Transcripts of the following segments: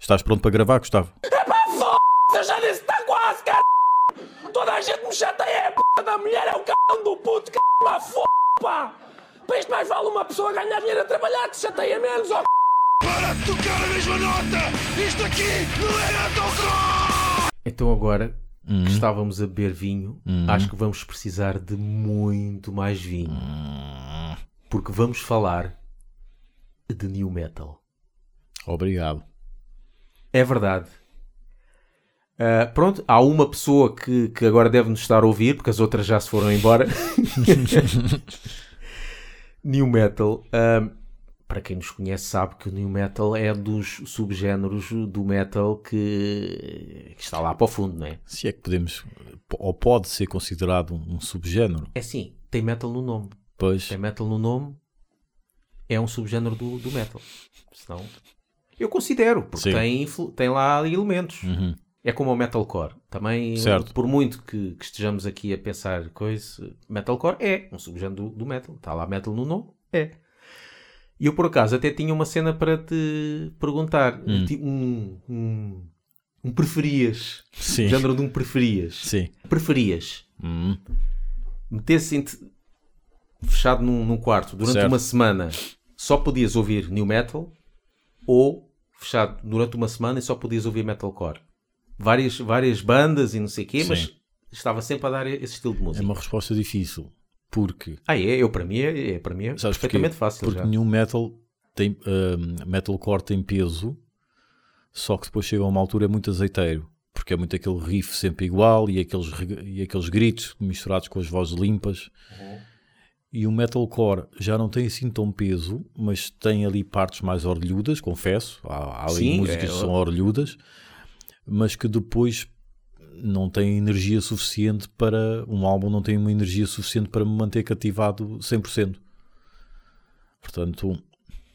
Estás pronto para gravar, Gustavo? Eu já disse está quase, cara. Toda a gente me chateia, é a p da mulher, é o c do puto, c uma f pá. Para isto mais vale uma pessoa ganhar dinheiro a trabalhar que se chateia menos, ó Para de tocar a mesma nota! Isto aqui não é autocross! Então agora Hum. que estávamos a beber vinho, acho que vamos precisar de muito mais vinho. Hum. Porque vamos falar de new metal. Obrigado. É verdade. Ah, pronto, há uma pessoa que, que agora deve nos estar a ouvir, porque as outras já se foram embora. new metal. ah, para quem nos conhece sabe que o new metal é dos subgéneros do metal que, que está lá para o fundo, não é? Se é que podemos, ou pode ser considerado um, um subgénero. É sim, tem metal no nome. Pois, Tem metal no nome, é um subgénero do, do metal. Senão, eu considero, porque Sim. tem, tem lá elementos. Uhum. É como o metalcore. Também, Certo. por muito que, que estejamos aqui a pensar coisa, metalcore é um subgénero do, do metal. Está lá metal no nome? É. E eu, por acaso, até tinha uma cena para te perguntar. Hum. Um, um, um preferias. sim. Género de um preferias. Sim. Preferias Hum. metesse fechado num, num quarto durante Certo. uma semana só podias ouvir new metal ou fechado durante uma semana e só podias ouvir metalcore. Várias, várias bandas e não sei o quê, Sim. mas estava sempre a dar esse estilo de É música. uma resposta difícil. Porque, Ah, é? Eu, para mim, é, é- para mim é sabes perfeitamente porquê? fácil Porque já. nenhum metal tem, hum, metalcore tem peso, só que depois chega a uma altura é muito azeiteiro. Porque é muito aquele riff sempre igual e aqueles, e aqueles gritos misturados com as vozes limpas. E o metalcore já não tem assim tão peso, mas tem ali partes mais orelhudas, confesso. Há, há ali Sim, músicas é- que são orelhudas, mas que depois não tem energia suficiente para. Um álbum não tem uma energia suficiente para me manter cativado 100%. Portanto,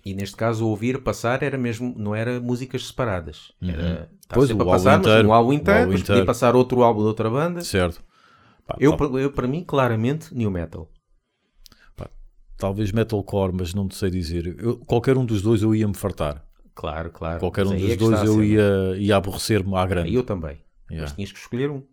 E neste caso, ouvir, passar, era mesmo, não era músicas separadas. Era, estava Uhum. Pois, sempre o a passar, álbum inteiro, um álbum inteiro, álbum depois podia inteiro. passar outro álbum de outra banda. certo. Pá, Eu, tal- eu, para mim, claramente, new metal. Talvez metalcore, mas não te sei dizer. Eu- qualquer um dos dois eu ia me fartar. Claro, claro. Qualquer Mas um dos é dois eu ia, ia aborrecer-me à grande. Eu também. Yeah. Mas tinhas que escolher um.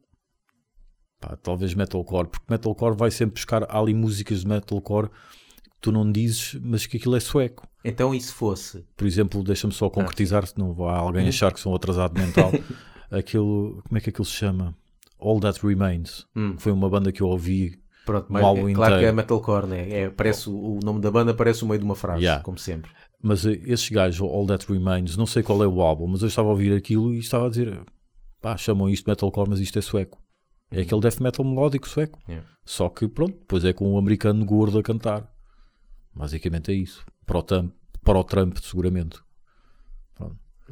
Pá, talvez metalcore, porque metalcore vai sempre buscar há ali músicas de metalcore que tu não dizes, mas que aquilo é sueco. Então, e se fosse? Por exemplo, deixa-me só concretizar, se não vai alguém achar que sou um atrasado mental. aquilo, como é que aquilo se chama? All That Remains. Hum. Foi uma banda que eu ouvi. Pronto, Um mas álbum é, claro que é metalcore, né? É, parece o, o nome da banda parece o meio de uma frase, Yeah. como sempre. Mas eh, esses gajos, All That Remains, não sei qual é o álbum, mas eu estava a ouvir aquilo e estava a dizer: pá, chamam isto de metalcore, mas isto é sueco. É aquele death metal melódico sueco. Yeah. Só que pronto, depois é com um americano gordo a cantar. Basicamente é isso. Para o Trump, para o Trump seguramente.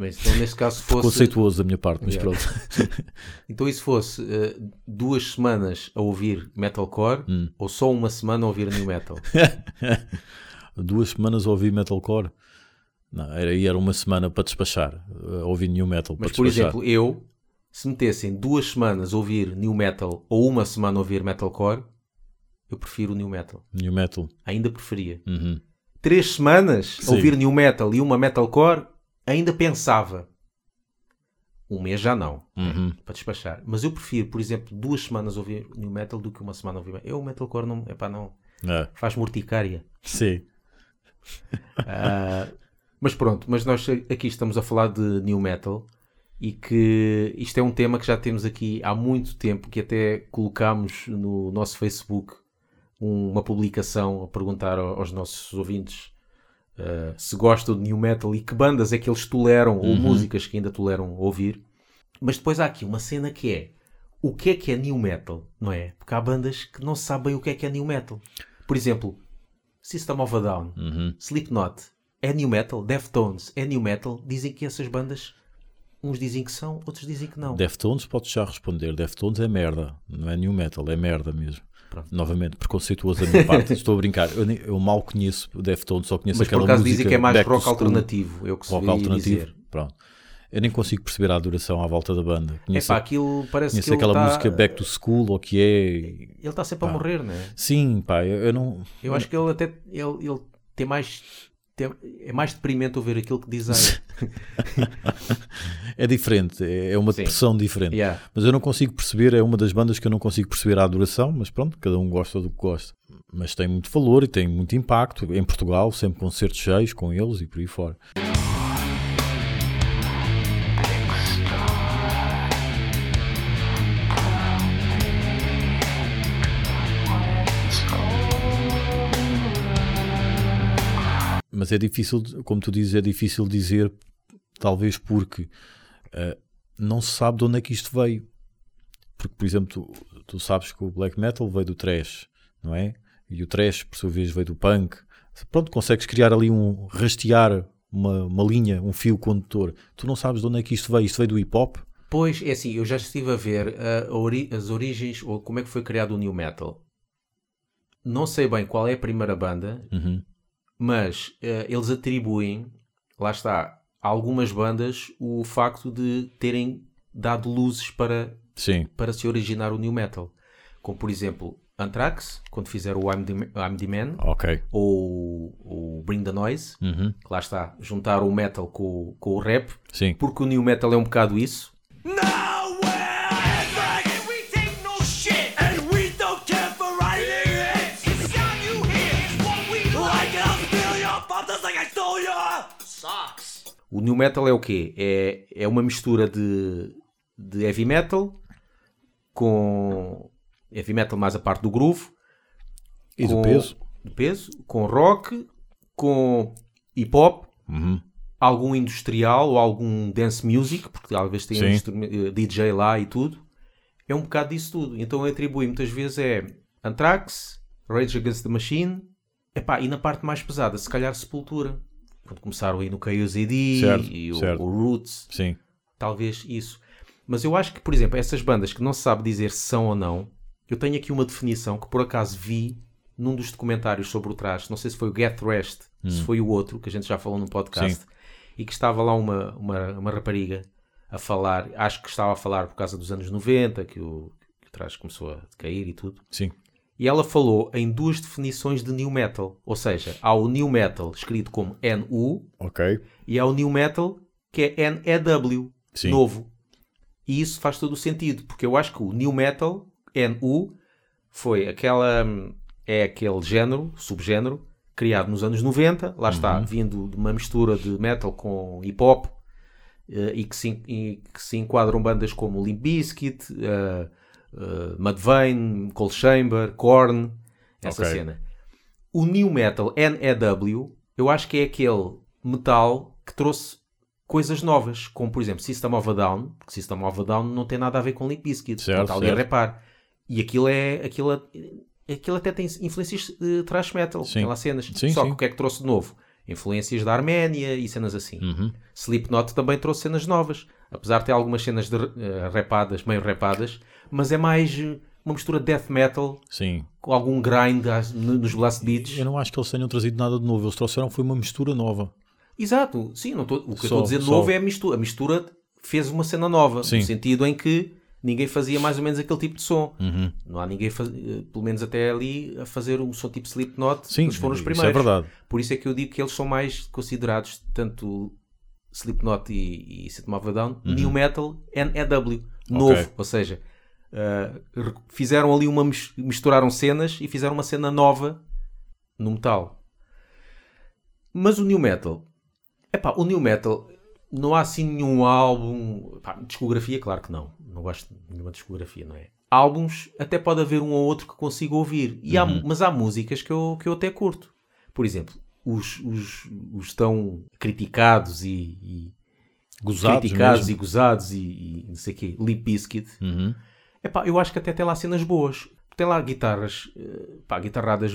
Mas então, caso, se fosse. Conceituoso da minha parte, mas Yeah. pronto. Então, e se fosse eh, duas semanas a ouvir metalcore Hum. ou só uma semana a ouvir new metal? Duas semanas a ouvir metalcore. Não, era, aí era uma semana para despachar. A ouvir new metal Mas, para por despachar. exemplo, eu, se metessem duas semanas a ouvir new metal ou uma semana a ouvir metalcore, eu prefiro o new metal. New metal. Ainda preferia. Uhum. Três semanas a Sim. ouvir new metal e uma metalcore, ainda pensava. Um mês já não. Uhum. para despachar. Mas eu prefiro, por exemplo, duas semanas ouvir new metal do que uma semana ouvir metal. Eu o metalcore não, epá, não É, faz-me urticária. sim. Ah, mas pronto, mas nós aqui estamos a falar de new metal e que isto é um tema que já temos aqui há muito tempo, que até colocámos no nosso Facebook um- uma publicação a perguntar ao- aos nossos ouvintes ah, se gostam de new metal e que bandas é que eles toleram ou músicas que ainda toleram ouvir. Mas depois há aqui uma cena que é o que é que é new metal, não é? Porque há bandas que não sabem o que é que é new metal. Por exemplo, System of a Down, Uhum. Slipknot, é new metal, Deftones é new metal. Dizem que essas bandas, uns dizem que são, outros dizem que não. Deftones, podes já responder. Deftones é merda. Não é new metal, é merda mesmo. Pronto. Novamente, preconceituoso da minha parte. Estou a brincar. Eu, eu mal conheço o Deftones, só conheço Mas por aquela acaso música dizem que é mais rock alternativo, eu que Rock alternativo. dizer. Pronto. Eu nem consigo perceber a adoração à volta da banda. É Conheço, pá, aquilo parece conheço que aquela está... música Back to School, ou que é. Ele está sempre a morrer, não é? Sim, pá, eu, eu não. Eu acho que ele até ele, ele tem mais é mais deprimente ouvir aquilo que dizem. É diferente, é é uma Sim. depressão diferente. Yeah. Mas eu não consigo perceber, é uma das bandas que eu não consigo perceber a adoração, mas pronto, cada um gosta do que gosta. Mas tem muito valor e tem muito impacto. Em Portugal, sempre concertos cheios com eles e por aí fora. Mas é difícil, como tu dizes, é difícil dizer, talvez porque eh, não se sabe de onde é que isto veio. Porque, por exemplo, tu, tu sabes que o black metal veio do thrash, não é? E o thrash, por sua vez, veio do punk. Pronto, consegues criar ali um, rastear uma, uma linha, um fio condutor. Tu não sabes de onde é que isto veio. Isto veio do hip hop? Pois, é assim, eu já estive a ver ah, a ori- as origens, ou como é que foi criado o New Metal. Não sei bem qual é a primeira banda, Uhum. Mas ah, eles atribuem, lá está, a algumas bandas o facto de terem dado luzes para, Sim, para se originar o New Metal. Como, por exemplo, Anthrax, quando fizeram o I'm the, I'm the Man, ok. ou o Bring the Noise, Uhum. que lá está, juntar o metal com, o- com o rap, Sim. porque o New Metal é um bocado isso. Now socks. O new metal é o quê? É, é uma mistura de, de heavy metal com heavy metal mais a parte do groove E do com- peso? do peso, com rock, com hip hop, Uhum. algum industrial ou algum dance music, porque vezes tem um DJ lá e tudo. É um bocado disso tudo. Então eu atribuo muitas vezes é Anthrax, Rage Against the Machine, epá, e na parte mais pesada, se calhar Sepultura. Quando começaram aí no KOZD Certo, e o, certo. o Roots, Sim. talvez isso. Mas eu acho que, por exemplo, essas bandas que não se sabe dizer se são ou não, eu tenho aqui uma definição que por acaso vi num dos documentários sobre o trash, não sei se foi o Get Thrashed, se foi o outro, que a gente já falou no podcast, Sim. e que estava lá uma, uma, uma rapariga a falar, acho que estava a falar por causa dos anos 90, que o, que o trash começou a cair e tudo. Sim. E ela falou em duas definições de new metal, ou seja, há o new metal escrito como NU Ok. e há o new metal que é NEW, Sim. novo. E isso faz todo o sentido, porque eu acho que o new metal, NU, foi aquela hum, é aquele género, subgénero criado nos anos 90, lá está, vindo de uma mistura de metal com hip hop eh, e, que se, e que se enquadram bandas como Limp Bizkit, uh, Mudvayne, Cold Chamber, Korn, essa Ok. cena. O new metal NEW, eu acho que é aquele metal que trouxe coisas novas, como por exemplo System of a Down, porque System of a Down não tem nada a ver com Limp Bizkit, Certo, ali certo. a repar. E aquilo é aquilo, aquilo até tem influências de thrash metal, Sim. tem lá cenas. Sim, Só sim. que o que é que trouxe de novo? Influências da Arménia e cenas assim. Uhum. Slipknot também trouxe cenas novas, apesar de ter algumas cenas de, eh, rapadas, meio rapadas, mas é mais eh, uma mistura de death metal Sim. com algum grind nos blast beats. Eu não acho que eles tenham trazido nada de novo. Eles trouxeram foi uma mistura nova. Exato, sim, não tô- o que eu Só- estou a dizer só- novo é a mistura. A mistura fez uma cena nova, Sim. no sentido em que ninguém fazia mais ou menos aquele tipo de som. Uhum. Não há ninguém, faz- eh, pelo menos até ali, a fazer um som tipo Slipknot. Sim, eles foram os isso primeiros. é verdade. Por isso é que eu digo que eles são mais considerados, tanto Slipknot e, e System of a Down, New Metal NEW, novo. Uhum. Ok. Ou seja, uh, fizeram ali uma. mis- misturaram cenas e fizeram uma cena nova no metal. Mas o New Metal, epá, o New Metal não há assim nenhum álbum. Pá, discografia, claro que não. Não gosto de nenhuma discografia, não é? Álbuns, até pode haver um ou outro que consiga ouvir. E há- mas há músicas que eu, que eu até curto. Por exemplo, os, os, os tão criticados e, e Gozados criticados mesmo. e gozados e, e não sei o quê, Limp Bizkit. Uhum. Epá, eu acho que até tem lá cenas boas. Tem lá guitarras, eh, pá, guitarradas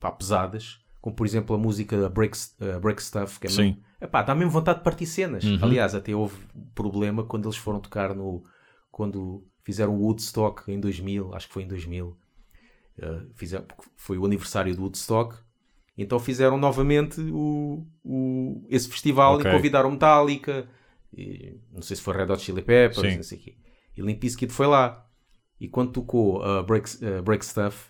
pá, pesadas, como por exemplo a música Break, eh, Break Stuff, que é Sim. mesmo, epá, dá mesmo vontade de partir cenas. Uhum. Aliás, até houve problema quando eles foram tocar no. quando fizeram o Woodstock em 2000, acho que foi em 2000. eh, fizeram, foi o aniversário do Woodstock. Então fizeram novamente o, o- esse festival Ok. e convidaram Metallica, e não sei se foi Red Hot Chili Peppers, Sim. não sei o quê. E Limp Bizkit foi lá. E quando tocou a Break, uh, Break Stuff,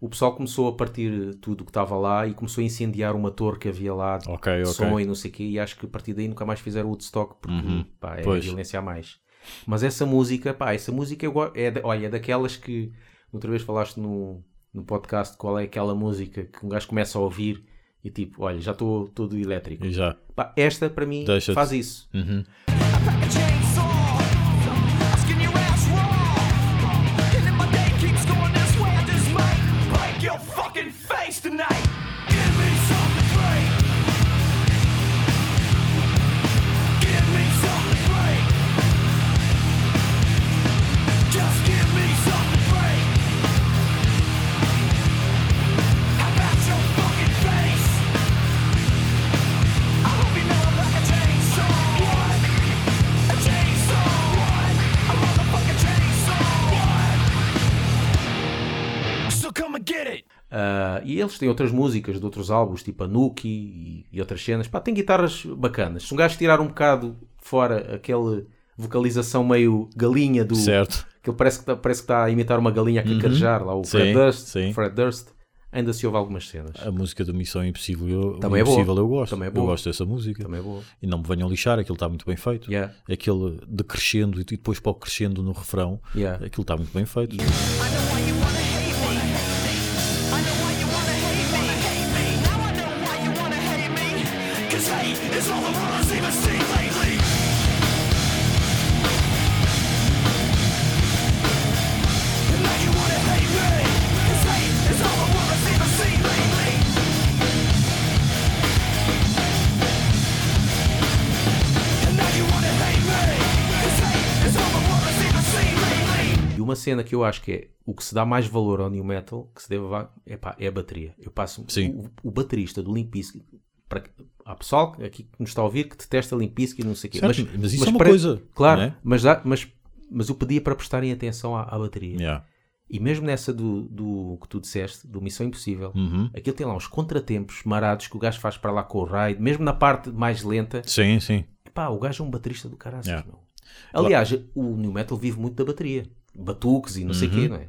o pessoal começou a partir tudo que estava lá e começou a incendiar uma torre que havia lá de Ok, ok. som e não sei o quê, e acho que a partir daí nunca mais fizeram o Woodstock porque pá, é Uhum. Pois. violência a mais. Mas essa música, pá, essa música é, da- olha, é daquelas que outra vez falaste no, no podcast qual é aquela música que um gajo começa a ouvir e tipo, olha, já estou todo elétrico. Já. Pá, esta para mim Deixa-te. faz isso. Uhum. Ah, e eles têm outras músicas de outros álbuns, tipo a Nuki e, e outras cenas. Pá, tem guitarras bacanas. Se um gajo tirar um bocado fora aquela vocalização meio galinha do. Certo. Que ele parece que está parece que tá a imitar uma galinha a cacarejar, lá o Uhum. Sim, Fred Durst. sim. Fred Durst. Ainda se ouve algumas cenas. A música do Missão Impossível, eu, Também é o boa. Impossível eu gosto. Também é eu boa. gosto dessa música. Também é boa. E não me venham lixar, aquilo está muito bem feito. Yeah. Aquele decrescendo e depois para o crescendo no refrão, Yeah. aquilo está muito bem feito. I cena que eu acho que é o que se dá mais valor ao New Metal, que se deve a- é, pá, é a bateria. Eu passo Sim. O, o baterista do Limp Bizkit, para, há pessoal aqui que nos está a ouvir que detesta Limp Bizkit e não sei o quê. Certo, mas isso é uma pare- coisa, Claro, é? mas, dá- mas, mas eu pedia para prestarem atenção à, à bateria. Yeah. E mesmo nessa do, do que tu disseste, do Missão Impossível, Uhum. aquilo tem lá uns contratempos marados que o gajo faz para lá com o ride, mesmo na parte mais lenta. Sim, sim. Pá, o gajo é um baterista do caraças, Yeah. Aliás, o New Metal vive muito da bateria. Batuques e não sei o Uhum. quê, não é?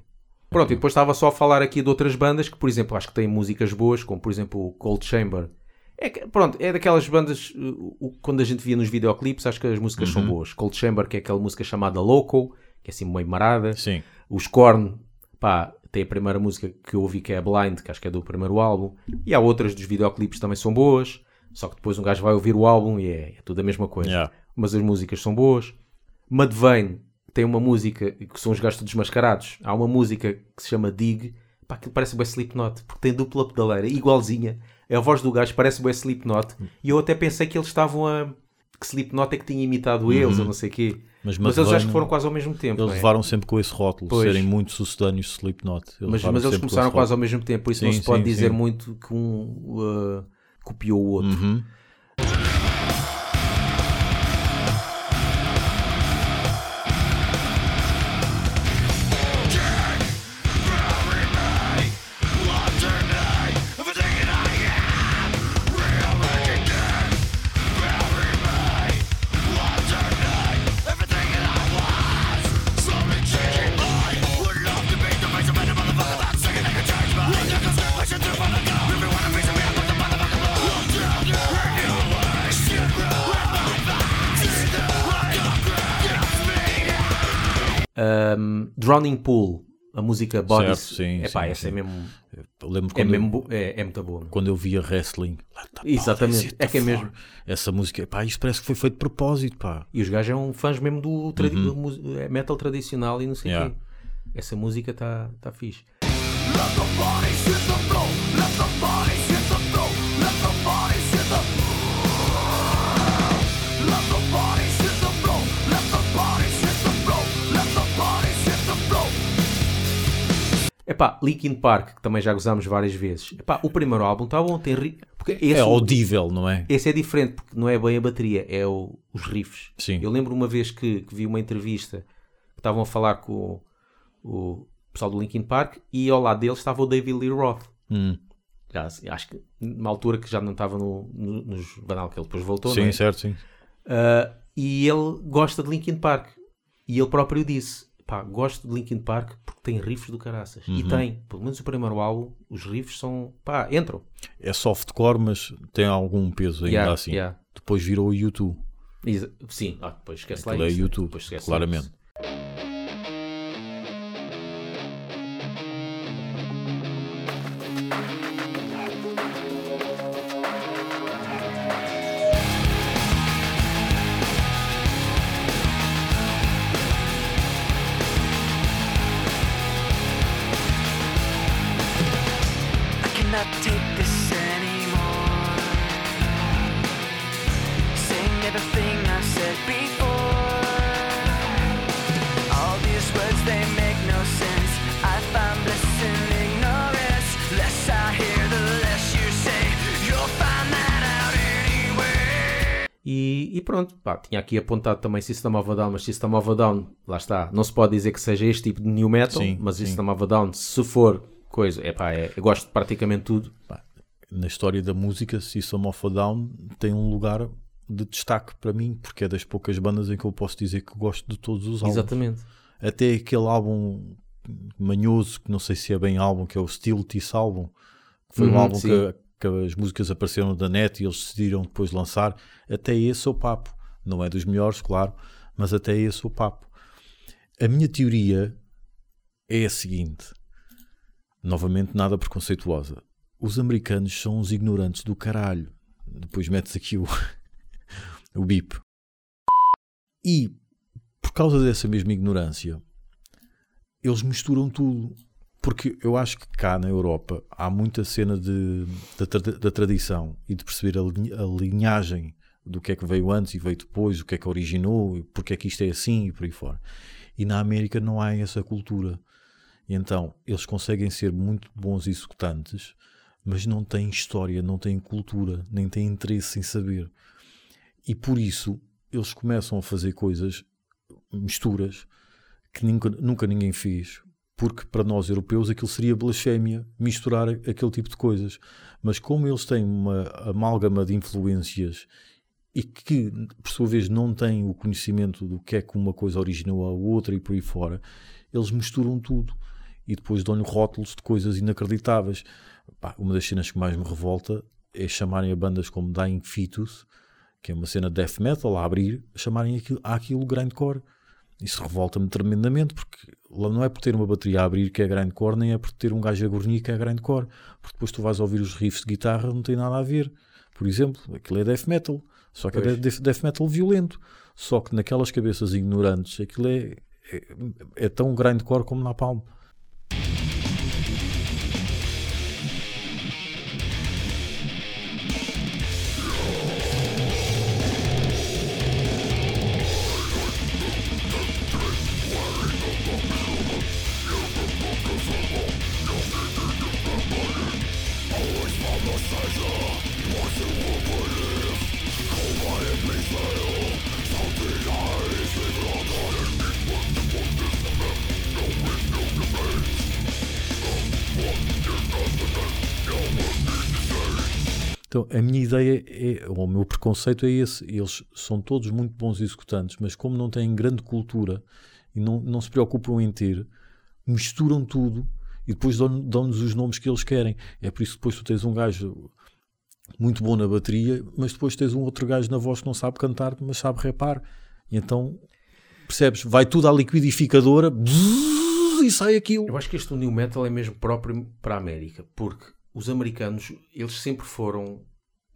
Pronto, e depois estava só a falar aqui de outras bandas que, por exemplo, acho que têm músicas boas, como por exemplo o Cold Chamber. É que, pronto, é daquelas bandas, uh, quando a gente via nos videoclipes, acho que as músicas Uhum. são boas. Cold Chamber, que é aquela música chamada Loco, que é assim meio marada. Sim. Os Korn, pá, tem a primeira música que eu ouvi que é a Blind, que acho que é do primeiro álbum. E há outras dos videoclipes que também são boas. Só que depois um gajo vai ouvir o álbum e é, é tudo a mesma coisa. Yeah. Mas as músicas são boas. Mudvayne tem uma música que são os gajos todos mascarados. Há uma música que se chama Dig. Pá, aquilo parece o Slipknot, porque tem dupla pedaleira, igualzinha. É a voz do gajo, parece o Slipknot. E eu até pensei que eles estavam a. que Slipknot é que tinha imitado eles, ou não sei o quê. Mas Mas, eles acho que foram quase ao mesmo tempo. Eles não é? levaram sempre com esse rótulo, Pois. serem muito sucedâneos de Slipknot. mas, levaram mas sempre eles com começaram esse quase ao mesmo tempo, por isso não Sim, se pode sim, dizer sim. muito que um uh, copiou o outro. Uhum. Drowning Pool, a música Bodies. Certo, sim, Epá, sim, essa sim. é mesmo. Eu lembro É, quando, mesmo eu, bo- é, é muito boa. quando eu via wrestling. Exatamente, é que é mesmo. Essa música, pá, isto parece que foi feito de propósito, pá. E os gajos são fãs mesmo do, tradi- do é metal tradicional e não sei o Uhum. Yeah. quê. Essa música está tá fixe. Let the bodies hit the Epá, Linkin Park, que também já gozámos várias vezes. Epá, o primeiro álbum está bom, tem ri... porque esse, É audível, não é? esse é diferente, porque não é bem a bateria, é o- os riffs. Sim. Eu lembro uma vez que, que vi uma entrevista que estavam a falar com o, o pessoal do Linkin Park e ao lado deles estava o David Lee Roth. Hum. Já, acho que numa altura que já não estava no, no- nos Banal, que ele depois voltou, Sim, é? certo, sim. Uh, e ele gosta de Linkin Park. E ele próprio disse: pá, gosto de Linkin Park porque tem riffs do caraças. E Uhum. tem, pelo menos o primeiro álbum, os riffs são, pá, entram. É softcore, mas tem algum peso ainda Yeah, assim. yeah. Depois virou o YouTube. Sim, ah, depois esquece lá Aquilo é isso? YouTube, lá claramente. isso. E, e pronto, pá, tinha aqui apontado também System of a Down, mas System of a Down, lá está, não se pode dizer que seja este tipo de new metal, Sim, mas sim. System of a Down, se for coisa, é pá, é, eu gosto de praticamente tudo. Na história da música, System of a Down tem um lugar de destaque para mim, porque é das poucas bandas em que eu posso dizer que gosto de todos os álbuns. Exatamente. Até aquele álbum manhoso, que não sei se é bem álbum, que é o Steel Tease Album, que foi um Uhum, álbum sim. que, que as músicas apareceram da net e eles decidiram depois lançar. Até esse é o papo. Não é dos melhores, claro, mas até esse é o papo. A minha teoria é a seguinte: novamente, nada preconceituosa. Os americanos são uns ignorantes do caralho. Depois metes aqui o, o bip. E por causa dessa mesma ignorância, eles misturam tudo. Porque eu acho que cá na Europa há muita cena de, da, tra- da tradição e de perceber a, a linhagem do que é que veio antes e veio depois, o que é que originou, porque é que isto é assim e por aí fora. E na América não há essa cultura. E então eles conseguem ser muito bons executantes, mas não têm história, não têm cultura, nem têm interesse em saber. E por isso eles começam a fazer coisas, misturas, que nunca, nunca ninguém fez. Porque para nós europeus aquilo seria blasfémia misturar aquele tipo de coisas. Mas como eles têm uma amálgama de influências e que, por sua vez, não têm o conhecimento do que é que uma coisa originou a outra e por aí fora, eles misturam tudo e depois dão-lhe rótulos de coisas inacreditáveis. Pá, uma das cenas que mais me revolta é chamarem a bandas como Dying Fetus, que é uma cena death metal a abrir, chamarem aquilo, aquilo grindcore. Isso revolta-me tremendamente, porque lá não é por ter uma bateria a abrir que é grindcore, nem é por ter um gajo a gornir que é grindcore. Porque depois tu vais ouvir os riffs de guitarra, não tem nada a ver. Por exemplo, aquilo é death metal, só que é Pois. death, death metal violento. Só que naquelas cabeças ignorantes, aquilo é, é, é tão grindcore como na ideia, é, ou o meu preconceito é esse. Eles são todos muito bons executantes, mas como não têm grande cultura e não, não se preocupam em ter, misturam tudo e depois dão- dão-nos os nomes que eles querem. É por isso que depois tu tens um gajo muito bom na bateria, mas depois tens um outro gajo na voz que não sabe cantar, mas sabe repar. E então, percebes? Vai tudo à liquidificadora bzzz, e sai aquilo. Eu acho que este new metal é mesmo próprio para a América, porque os americanos, eles sempre foram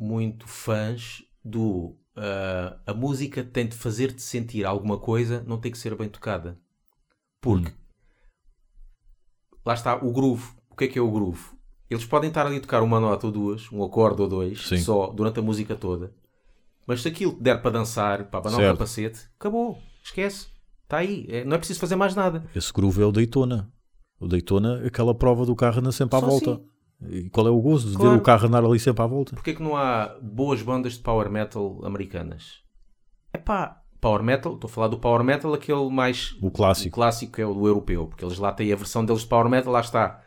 muito fãs do ah, a música tem de fazer-te sentir alguma coisa, não tem que ser bem tocada. Porque lá está o groove. O que é que é o groove? Eles podem estar ali a tocar uma nota ou duas, um acorde ou dois, Sim. só durante a música toda. Mas se aquilo der para dançar, para abanar o capacete, acabou. Esquece. Está aí. É- não é preciso fazer mais nada. Esse groove é o Daytona. O Daytona, aquela prova do carro anda sempre à Só volta. assim. E qual é o gozo de Claro. ver o carro andar ali sempre à volta? Porquê que não há boas bandas de power metal americanas? É pá, power metal, estou a falar do power metal, aquele mais. O clássico. O clássico que é o do europeu, porque eles lá têm a versão deles de power metal, lá está.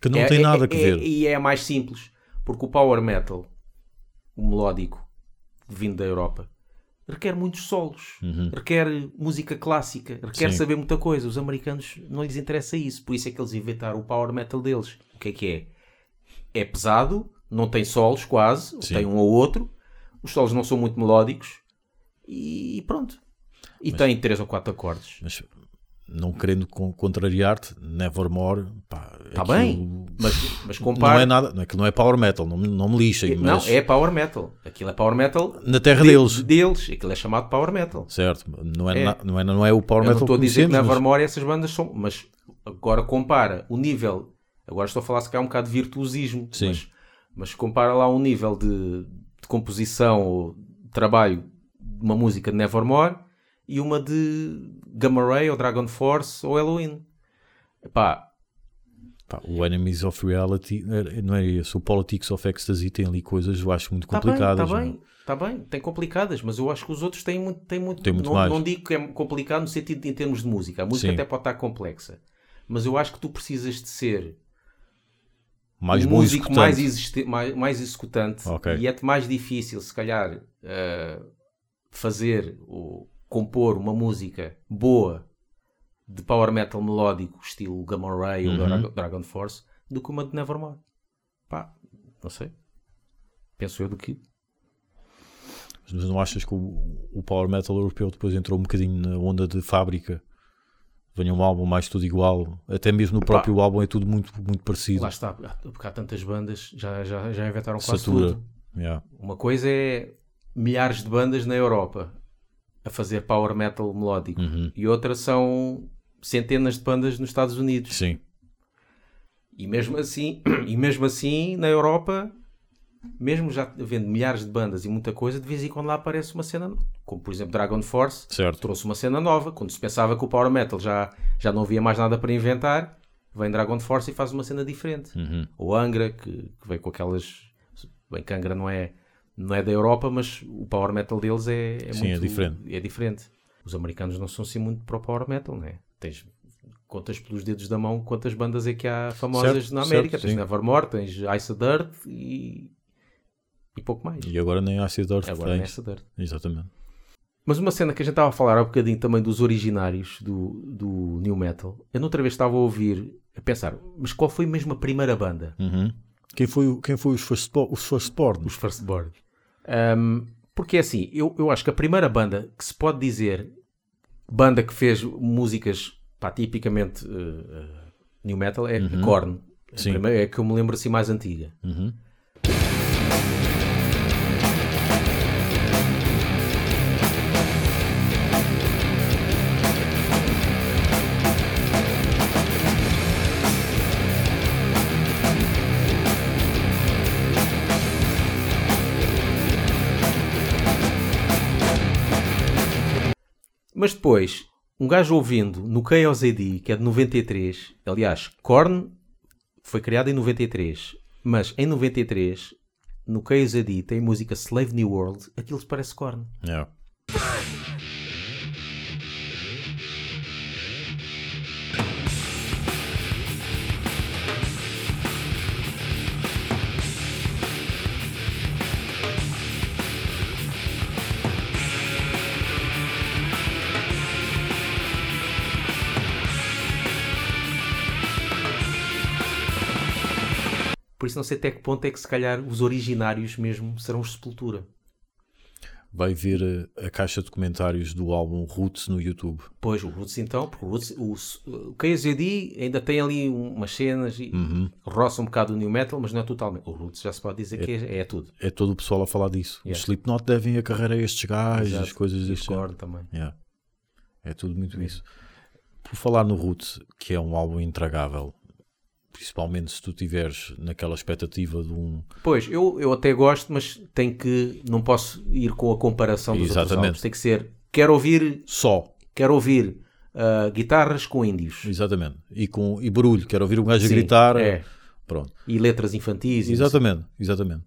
Que não É- tem é- nada é- a é- ver. E é a mais simples, porque o power metal, o melódico, vindo da Europa, requer muitos solos, requer música clássica, requer Sim. saber muita coisa. Os americanos não lhes interessa isso, por isso é que eles inventaram o power metal deles. O que é que é? É pesado, não tem solos quase, Sim. tem um ou outro, os solos não são muito melódicos e pronto. E tem três ou quatro acordes. Mas não querendo con- contrariar-te, Nevermore, pá, Está aquilo Tá bem, mas, mas Não compara. é nada, não é que não é power metal, não, me- não me lixem, Não, mas é power metal. Aquilo é power metal na terra de- deles, deles. Aquilo é chamado power metal. certo? Não é, É. na- não é, não é o power Eu não metal estou a dizer que conhecemos, mas- Nevermore essas bandas são, mas agora compara o nível. Agora estou a falar se calhar um bocado de virtuosismo, Sim. mas, mas compara lá um nível de, de composição ou de trabalho de uma música de Nevermore e uma de Gamma Ray ou Dragon Force ou Halloween. Epá, Pá, o Enemies of Reality, era- não é esse, o Politics of Ecstasy tem ali coisas, eu acho, muito Está Tá bem, complicadas. está não é? bem, está bem, tem complicadas, mas eu acho que os outros têm muito, têm muito, Tem muito não, mais. não digo que é complicado no sentido de, em termos de música, a música Sim. até pode estar complexa, mas eu acho que tu precisas de ser Mais bom músico executante. mais, existe- mais, mais executante Ok. e é-te mais difícil, se calhar, eh, fazer ou compor uma música boa de power metal melódico, estilo Gamma Ray ou Uhum. Dra- Dragon Force, do que uma de Nevermore. Pá, não sei. Penso eu do que. Mas não achas que o, o power metal europeu depois entrou um bocadinho na onda de fábrica? Venha um álbum mais tudo igual, até mesmo no próprio álbum é tudo muito, muito parecido. Lá está, porque há tantas bandas, já, já, já inventaram quase Satura. tudo. Yeah. Uma coisa é milhares de bandas na Europa a fazer power metal melódico Uhum. e outra são centenas de bandas nos Estados Unidos. Sim, E mesmo assim, e mesmo assim na Europa, mesmo já havendo milhares de bandas e muita coisa, de vez em quando lá aparece uma cena, como por exemplo Dragon Force, certo. trouxe uma cena nova. Quando se pensava que o Power Metal já, já não havia mais nada para inventar, vem Dragon Force e faz uma cena diferente. Uhum. Ou Angra, que, que veio com aquelas. Bem que Angra não é, não é da Europa, mas o Power Metal deles é, é Sim, é muito- diferente. É diferente. Os americanos não são assim muito para o Power Metal, não é? Tens. Contas pelos dedos da mão quantas bandas é que há famosas Certo, na América. certo, tens sim. Nevermore, tens Ice Dirt e, e pouco mais. E agora nem Acid Earth Agora nessa Dirt. Exatamente. Mas uma cena que a gente estava a falar há um bocadinho também dos originários do, do New Metal, eu noutra vez estava a ouvir, a pensar, mas qual foi mesmo a primeira banda? Uhum. Quem, foi, quem foi os Firstborn? Os Firstborn? Os Firstborn. Um, porque é assim, eu, eu acho que a primeira banda que se pode dizer, banda que fez músicas pá, tipicamente uh, uh, New Metal, é a Korn. A Sim. primeira- é a que eu me lembro assim mais antiga. Uhum. Mas depois, um gajo ouvindo no Chaos que é de 93, aliás, Korn foi criado em 93, mas em 93, no Chaos tem música Slave New World, aquilo parece Korn. Yeah. Isso não sei até que ponto é que se calhar os originários mesmo serão os Sepultura. Vai ver a, a caixa de comentários do álbum Roots no YouTube. Pois, o Roots então, porque o, Roots, o, o KZD ainda tem ali umas cenas e roça um bocado o New Metal, mas não é totalmente. O Roots já se pode dizer que é, é tudo. É todo o pessoal a falar disso. Yeah. Os Slipknot devem a carreira a estes gajos, Exato. as coisas deste também. Yeah. É tudo muito isso. Por falar no Roots, que é um álbum intragável, principalmente se tu tiveres naquela expectativa de um. Pois, eu, eu até gosto, mas tem que. Não posso ir com a comparação dos outros Exatamente. álbuns. Tem que ser. Quero ouvir, Só, quero ouvir ah, guitarras com índios exatamente. E, com, e barulho, quero ouvir um gajo a Sim, gritar. é. Pronto. e letras infantis. Exatamente, exatamente.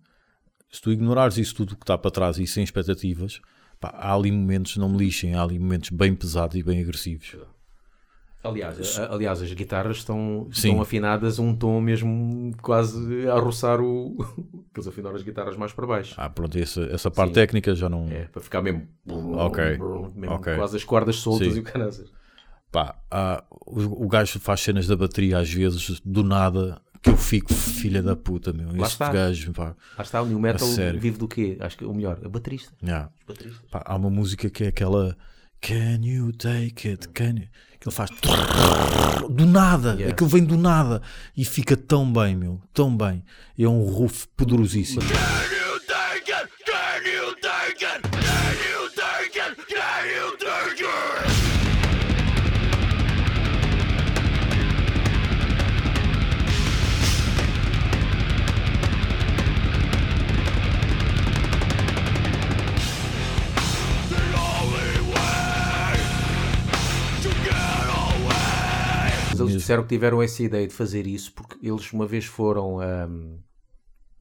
Se tu ignorares isso tudo que está para trás e sem expectativas, pá, há ali momentos, não me lixem, há ali momentos bem pesados e bem agressivos. Aliás, a- aliás, as guitarras estão, Sim. estão afinadas a um tom mesmo quase a roçar o. Eles afinaram as guitarras mais para baixo. Ah, pronto, essa, essa parte Sim. técnica já não. É, para ficar mesmo. Ok, mesmo ok. Quase as cordas soltas Sim. e o caraças. Pá, há- o, o gajo faz cenas da bateria às vezes, do nada, que eu fico filha da puta, meu. Lá Este está. gajo, pá. Lá está, o New Metal vive do quê? Acho que o melhor, a baterista. já. Os bateristas. Pá, há uma música que é aquela Can you take it? Can you? Que ele faz do nada, Yeah. aquilo vem do nada e fica tão bem, meu, tão bem. É um roof poderosíssimo. Eles disseram que tiveram essa ideia de fazer isso porque eles uma vez foram ahm,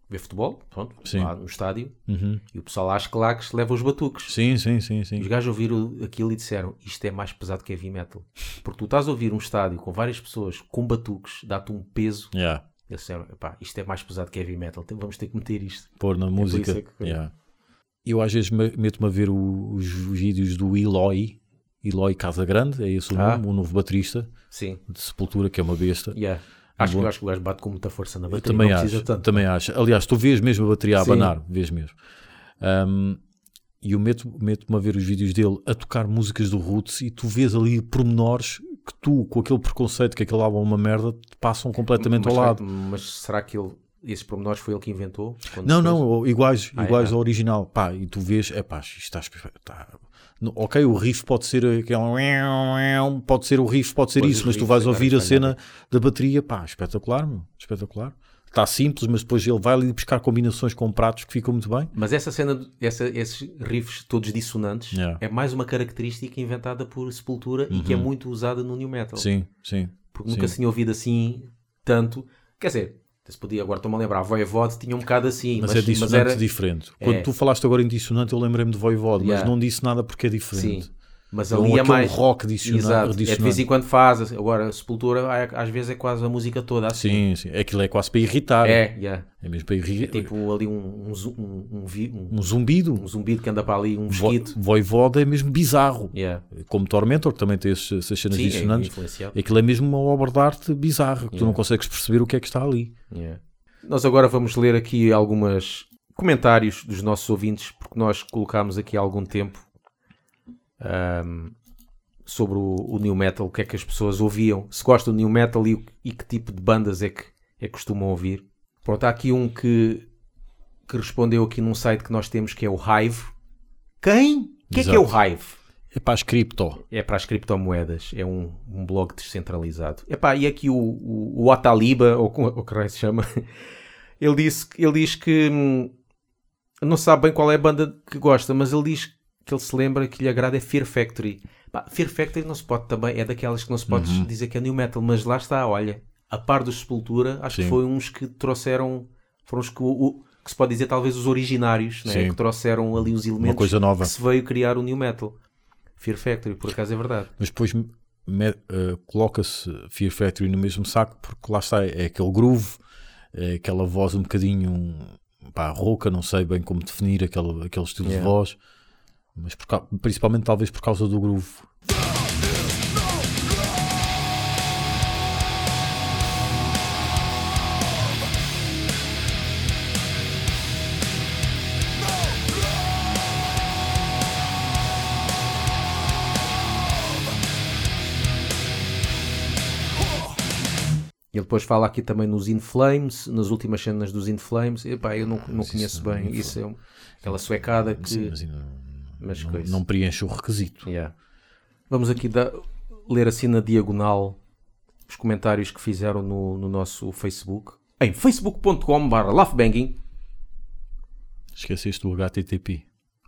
ver futebol, pronto, Sim. lá no estádio, Uhum. e o pessoal às claques leva os batuques. Sim, sim, sim, Os sim. gajos ouviram aquilo e disseram isto é mais pesado que heavy metal. Porque tu estás a ouvir um estádio com várias pessoas com batuques, dá-te um peso. Yeah. Eles disseram, "Epá, isto é mais pesado que heavy metal, então vamos ter que meter isto. Pôr na música. isso é que- yeah. Eu às vezes me- meto-me a ver os, os vídeos do Eloy, Eloy Casagrande, é esse o Ah. nome, o novo baterista Sim, de Sepultura, que é uma besta. yeah. acho, Bom. que, acho que o gajo bate com muita força na Eu bateria, também não acho, tanto. também acho. Aliás, tu vês mesmo a bateria a Sim. abanar, vês mesmo. Um, e eu meto- meto-me a ver os vídeos dele a tocar músicas do Roots e tu vês ali pormenores que tu, com aquele preconceito que aquele álbum é uma merda, te passam completamente mas, ao lado. mas será que ele, esses pormenores foi ele que inventou? Não, fez? não, iguais, Ah, iguais é? ao original. Pá, e tu vês, é pá, isto está, está- Ok, o riff pode ser aquele. Pode ser o riff, pode ser Pois, isso, mas tu riffs vais ouvir a cena da bateria, pá, espetacular, meu, espetacular. Está simples, mas depois ele vai ali buscar combinações com pratos que ficam muito bem. Mas essa cena, essa, esses riffs todos dissonantes, Yeah. é mais uma característica inventada por Sepultura e que é muito usada no New Metal. Uhum. Sim, sim. Porque nunca sim. se tinha ouvido assim tanto. Quer dizer, podia, agora estou-me a lembrar, a Voivode tinha um bocado assim, Mas, mas, é dissonante era- diferente. Quando É. tu falaste agora em dissonante, eu lembrei-me de Voivode, mas Yeah. não disse nada porque é diferente. Sim. Mas É ali é mais rock dissonante- Exato. É de vez em quando faz. Agora, Sepultura, é- às vezes é quase a música toda assim. Sim, sim. Aquilo é quase para irritar. É, yeah. É mesmo para irritar. tipo ali um, um, um, um, um- um zumbido. um zumbido que anda para ali, um Vo mosquito. Voivode é mesmo bizarro. Yeah. Como Tormentor, que também tem esses- essas cenas Sim, é dissonantes. Aquilo é mesmo uma obra de arte bizarra, que tu não consegues perceber o que é que está ali. Yeah. Nós agora vamos ler aqui alguns comentários dos nossos ouvintes, porque nós colocámos aqui há algum tempo ahm, sobre o, o New Metal, o que é que as pessoas ouviam, se gostam do New Metal e, e que tipo de bandas é que, é que costumam ouvir. Pronto, há aqui um que, que respondeu aqui num site que nós temos que é o Hive. Quem? O que é que é o Hive? É para as cripto. É para as criptomoedas, é um, um blog descentralizado. Epá, e aqui o, o, o Ataliba, ou como o que se chama, ele, disse, ele diz que hum, não sabe bem qual é a banda que gosta, mas ele diz que ele se lembra que lhe agrada é Fear Factory. Pá, Fear Factory não se pode também, é daquelas que não se pode Uhum. dizer que é new metal, mas lá está, olha, a par do Sepultura, acho que Sim. foi uns que trouxeram, foram os que, o- que se pode dizer talvez os originários, né? Que trouxeram ali os elementos coisa nova. que se veio criar o new metal. Fear Factory, por acaso é verdade. Mas depois me- eh, coloca-se Fear Factory no mesmo saco, porque lá está, é aquele groove, é aquela voz um bocadinho pá, rouca, não sei bem como definir aquele, aquele estilo Yeah. de voz, mas por principalmente talvez por causa do groove. Ele depois fala aqui também nos In Flames, nas últimas cenas dos In Flames. Epá, eu não, não conheço não- bem. Isso é aquela suecada que. Sim, mas ainda mas não, coisa. não preenche o requisito. Yeah. Vamos aqui dar- ler assim na diagonal os comentários que fizeram no, no nosso Facebook. Em facebook.com.br laughbanging. Esqueceste do HTTP.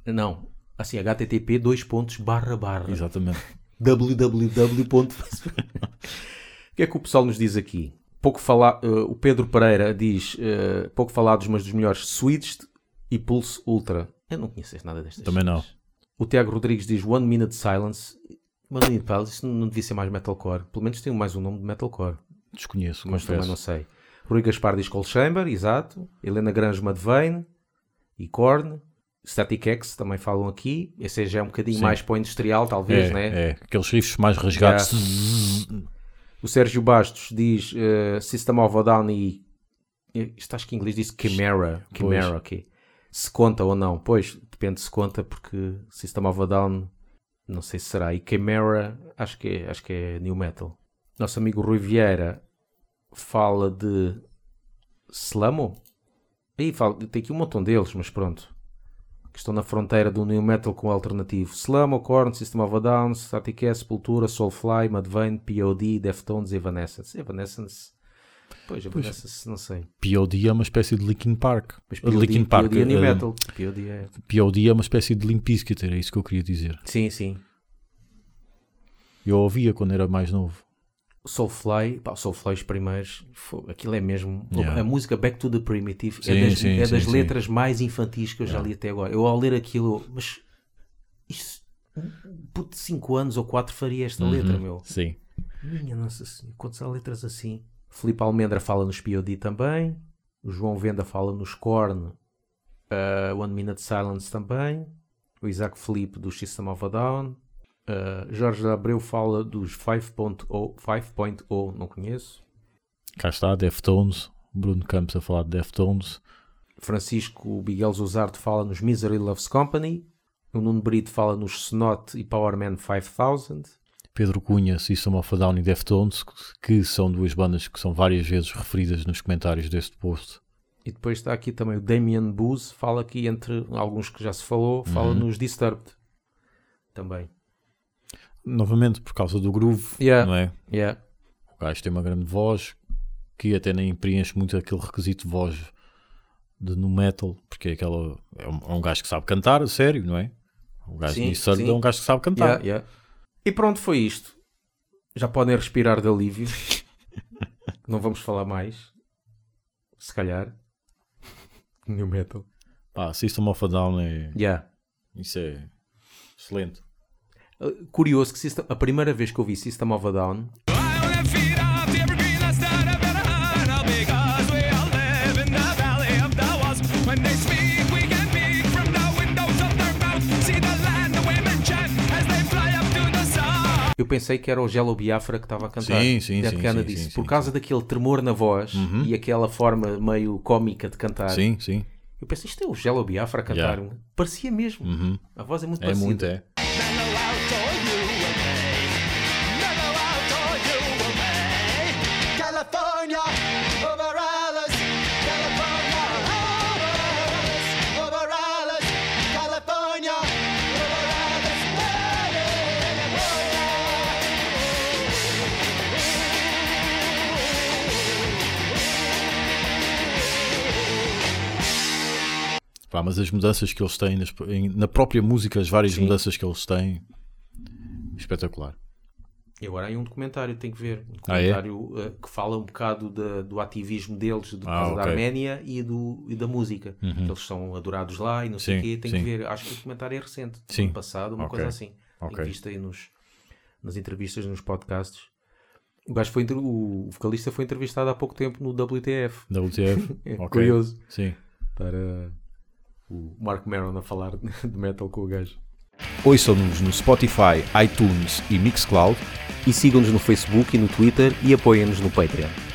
Não, assim, http dois pontos barra barra. Exatamente. www.facebook. o que é que o pessoal nos diz aqui? Pouco fala, eh, o Pedro Pereira diz eh, pouco falados, mas dos melhores Switched e Pulse Ultra. Eu não conheço nada destas. Também não. O Tiago Rodrigues diz One Minute Silence. Malign Palace, isso não, devia ser mais metalcore. Pelo menos tem mais um nome de metalcore. Desconheço, Mas também não confesso. sei. Rui Gaspar diz Cold Chamber, exato. Helena Grange Madvein e Korn. Static X também falam aqui. Esse já é um bocadinho Sim. mais para o industrial, talvez, É, né? é, aqueles riffs mais rasgados. O Sérgio Bastos diz eh, System of a Down e. Isto acho que em inglês diz Chimera. Chimera, ok. Se conta ou não. Pois, depende se conta, porque System of a Down não sei se será. E Chimera, acho que é, acho que é New Metal. Nosso amigo Rui Vieira fala de Slamo. Aí fala, tem aqui um montão deles, mas pronto. Que estão na fronteira do New Metal com o alternativo. Slamo, Korn, System of a Down, Static S, Sepultura, Soulfly, Mudvayne, POD, Deftones Evanescence. Evanescence... Pois, Evanescence, não sei. POD é uma espécie de Linkin Park. Mas Linkin Park. POD é New eh, Metal. POD é... POD é uma espécie de Limp Bizkit, era isso que eu queria dizer. Sim, sim. Eu ouvia quando era mais novo. Soulfly, pá, Soulfly os primeiros, aquilo é mesmo Yeah. a música Back to the Primitive Sim, é das, sim, é das sim. letras mais infantis que eu já li até agora. Eu ao ler aquilo, mas isto, puto de 5 anos ou 4 faria esta letra, meu. Sim. Minha nossa senhora, quantas letras assim? Filipe Almendra fala nos POD também. O João Venda fala nos Korn. Uh, One Minute Silence também. O Isaac Felipe do System of a Down. Uh, Jorge Abreu fala dos 5.0, 5.0, não conheço. Cá está, Deftones. Bruno Campos a falar de Deftones. Francisco Miguel Zuzardo fala nos Misery Loves Company. O Nuno Brito fala nos Snot e Powerman 5000. Pedro Cunha, System of a Down e Deftones, que são duas bandas que são várias vezes referidas nos comentários deste post. E depois está aqui também o Damien Booz, fala aqui entre alguns que já se falou, fala nos Disturbed. Também. Novamente, por causa do groove, Yeah. não é? Yeah. O gajo tem uma grande voz que até nem preenche muito aquele requisito de voz de no metal, porque é, aquela, é, um, é um gajo que sabe cantar, a sério, não é? O gajo Sim, de Disturbed sim. é um gajo que sabe cantar. Yeah, yeah. E pronto, foi isto. Já podem respirar de alívio. Não vamos falar mais. Se calhar. New Metal. Pá, System of a Down é. Yeah. Isso é excelente. Uh, Curioso que System- a primeira vez que eu vi System of a Down eu pensei que era o Gelo Biafra que estava a cantar. Sim, sim, Dead sim, Kennedy. sim, sim, Por causa daquele tremor na voz e aquela forma meio cómica de cantar. Sim, sim. Eu pensei, isto é o Gelo Biafra a cantar. Yeah. Parecia mesmo. A voz é muito É parecida. muito, é. Pá, mas as mudanças que eles têm nas- em- na própria música, as várias Sim. mudanças que eles têm, espetacular. E agora há aí um documentário, tem que ver. Um Ah, é? documentário eh, que fala um bocado da- do ativismo deles, do Ah, causa da. Uhum. Arménia e, do, e da música. Que eles são adorados lá e não sei o quê. Tem sim. que ver. Acho que o documentário é recente. Sim. ano passado, uma Ok. coisa assim. Ok. Tenho visto aí nos, nas entrevistas, nos podcasts. O gajo foi, o vocalista foi entrevistado há pouco tempo no WTF. WTF. É curioso. Sim. Para o Mark Maron a falar de metal com o gajo. Ouçam-nos no Spotify, iTunes e Mixcloud. E sigam-nos no Facebook e no Twitter e apoiem-nos no Patreon.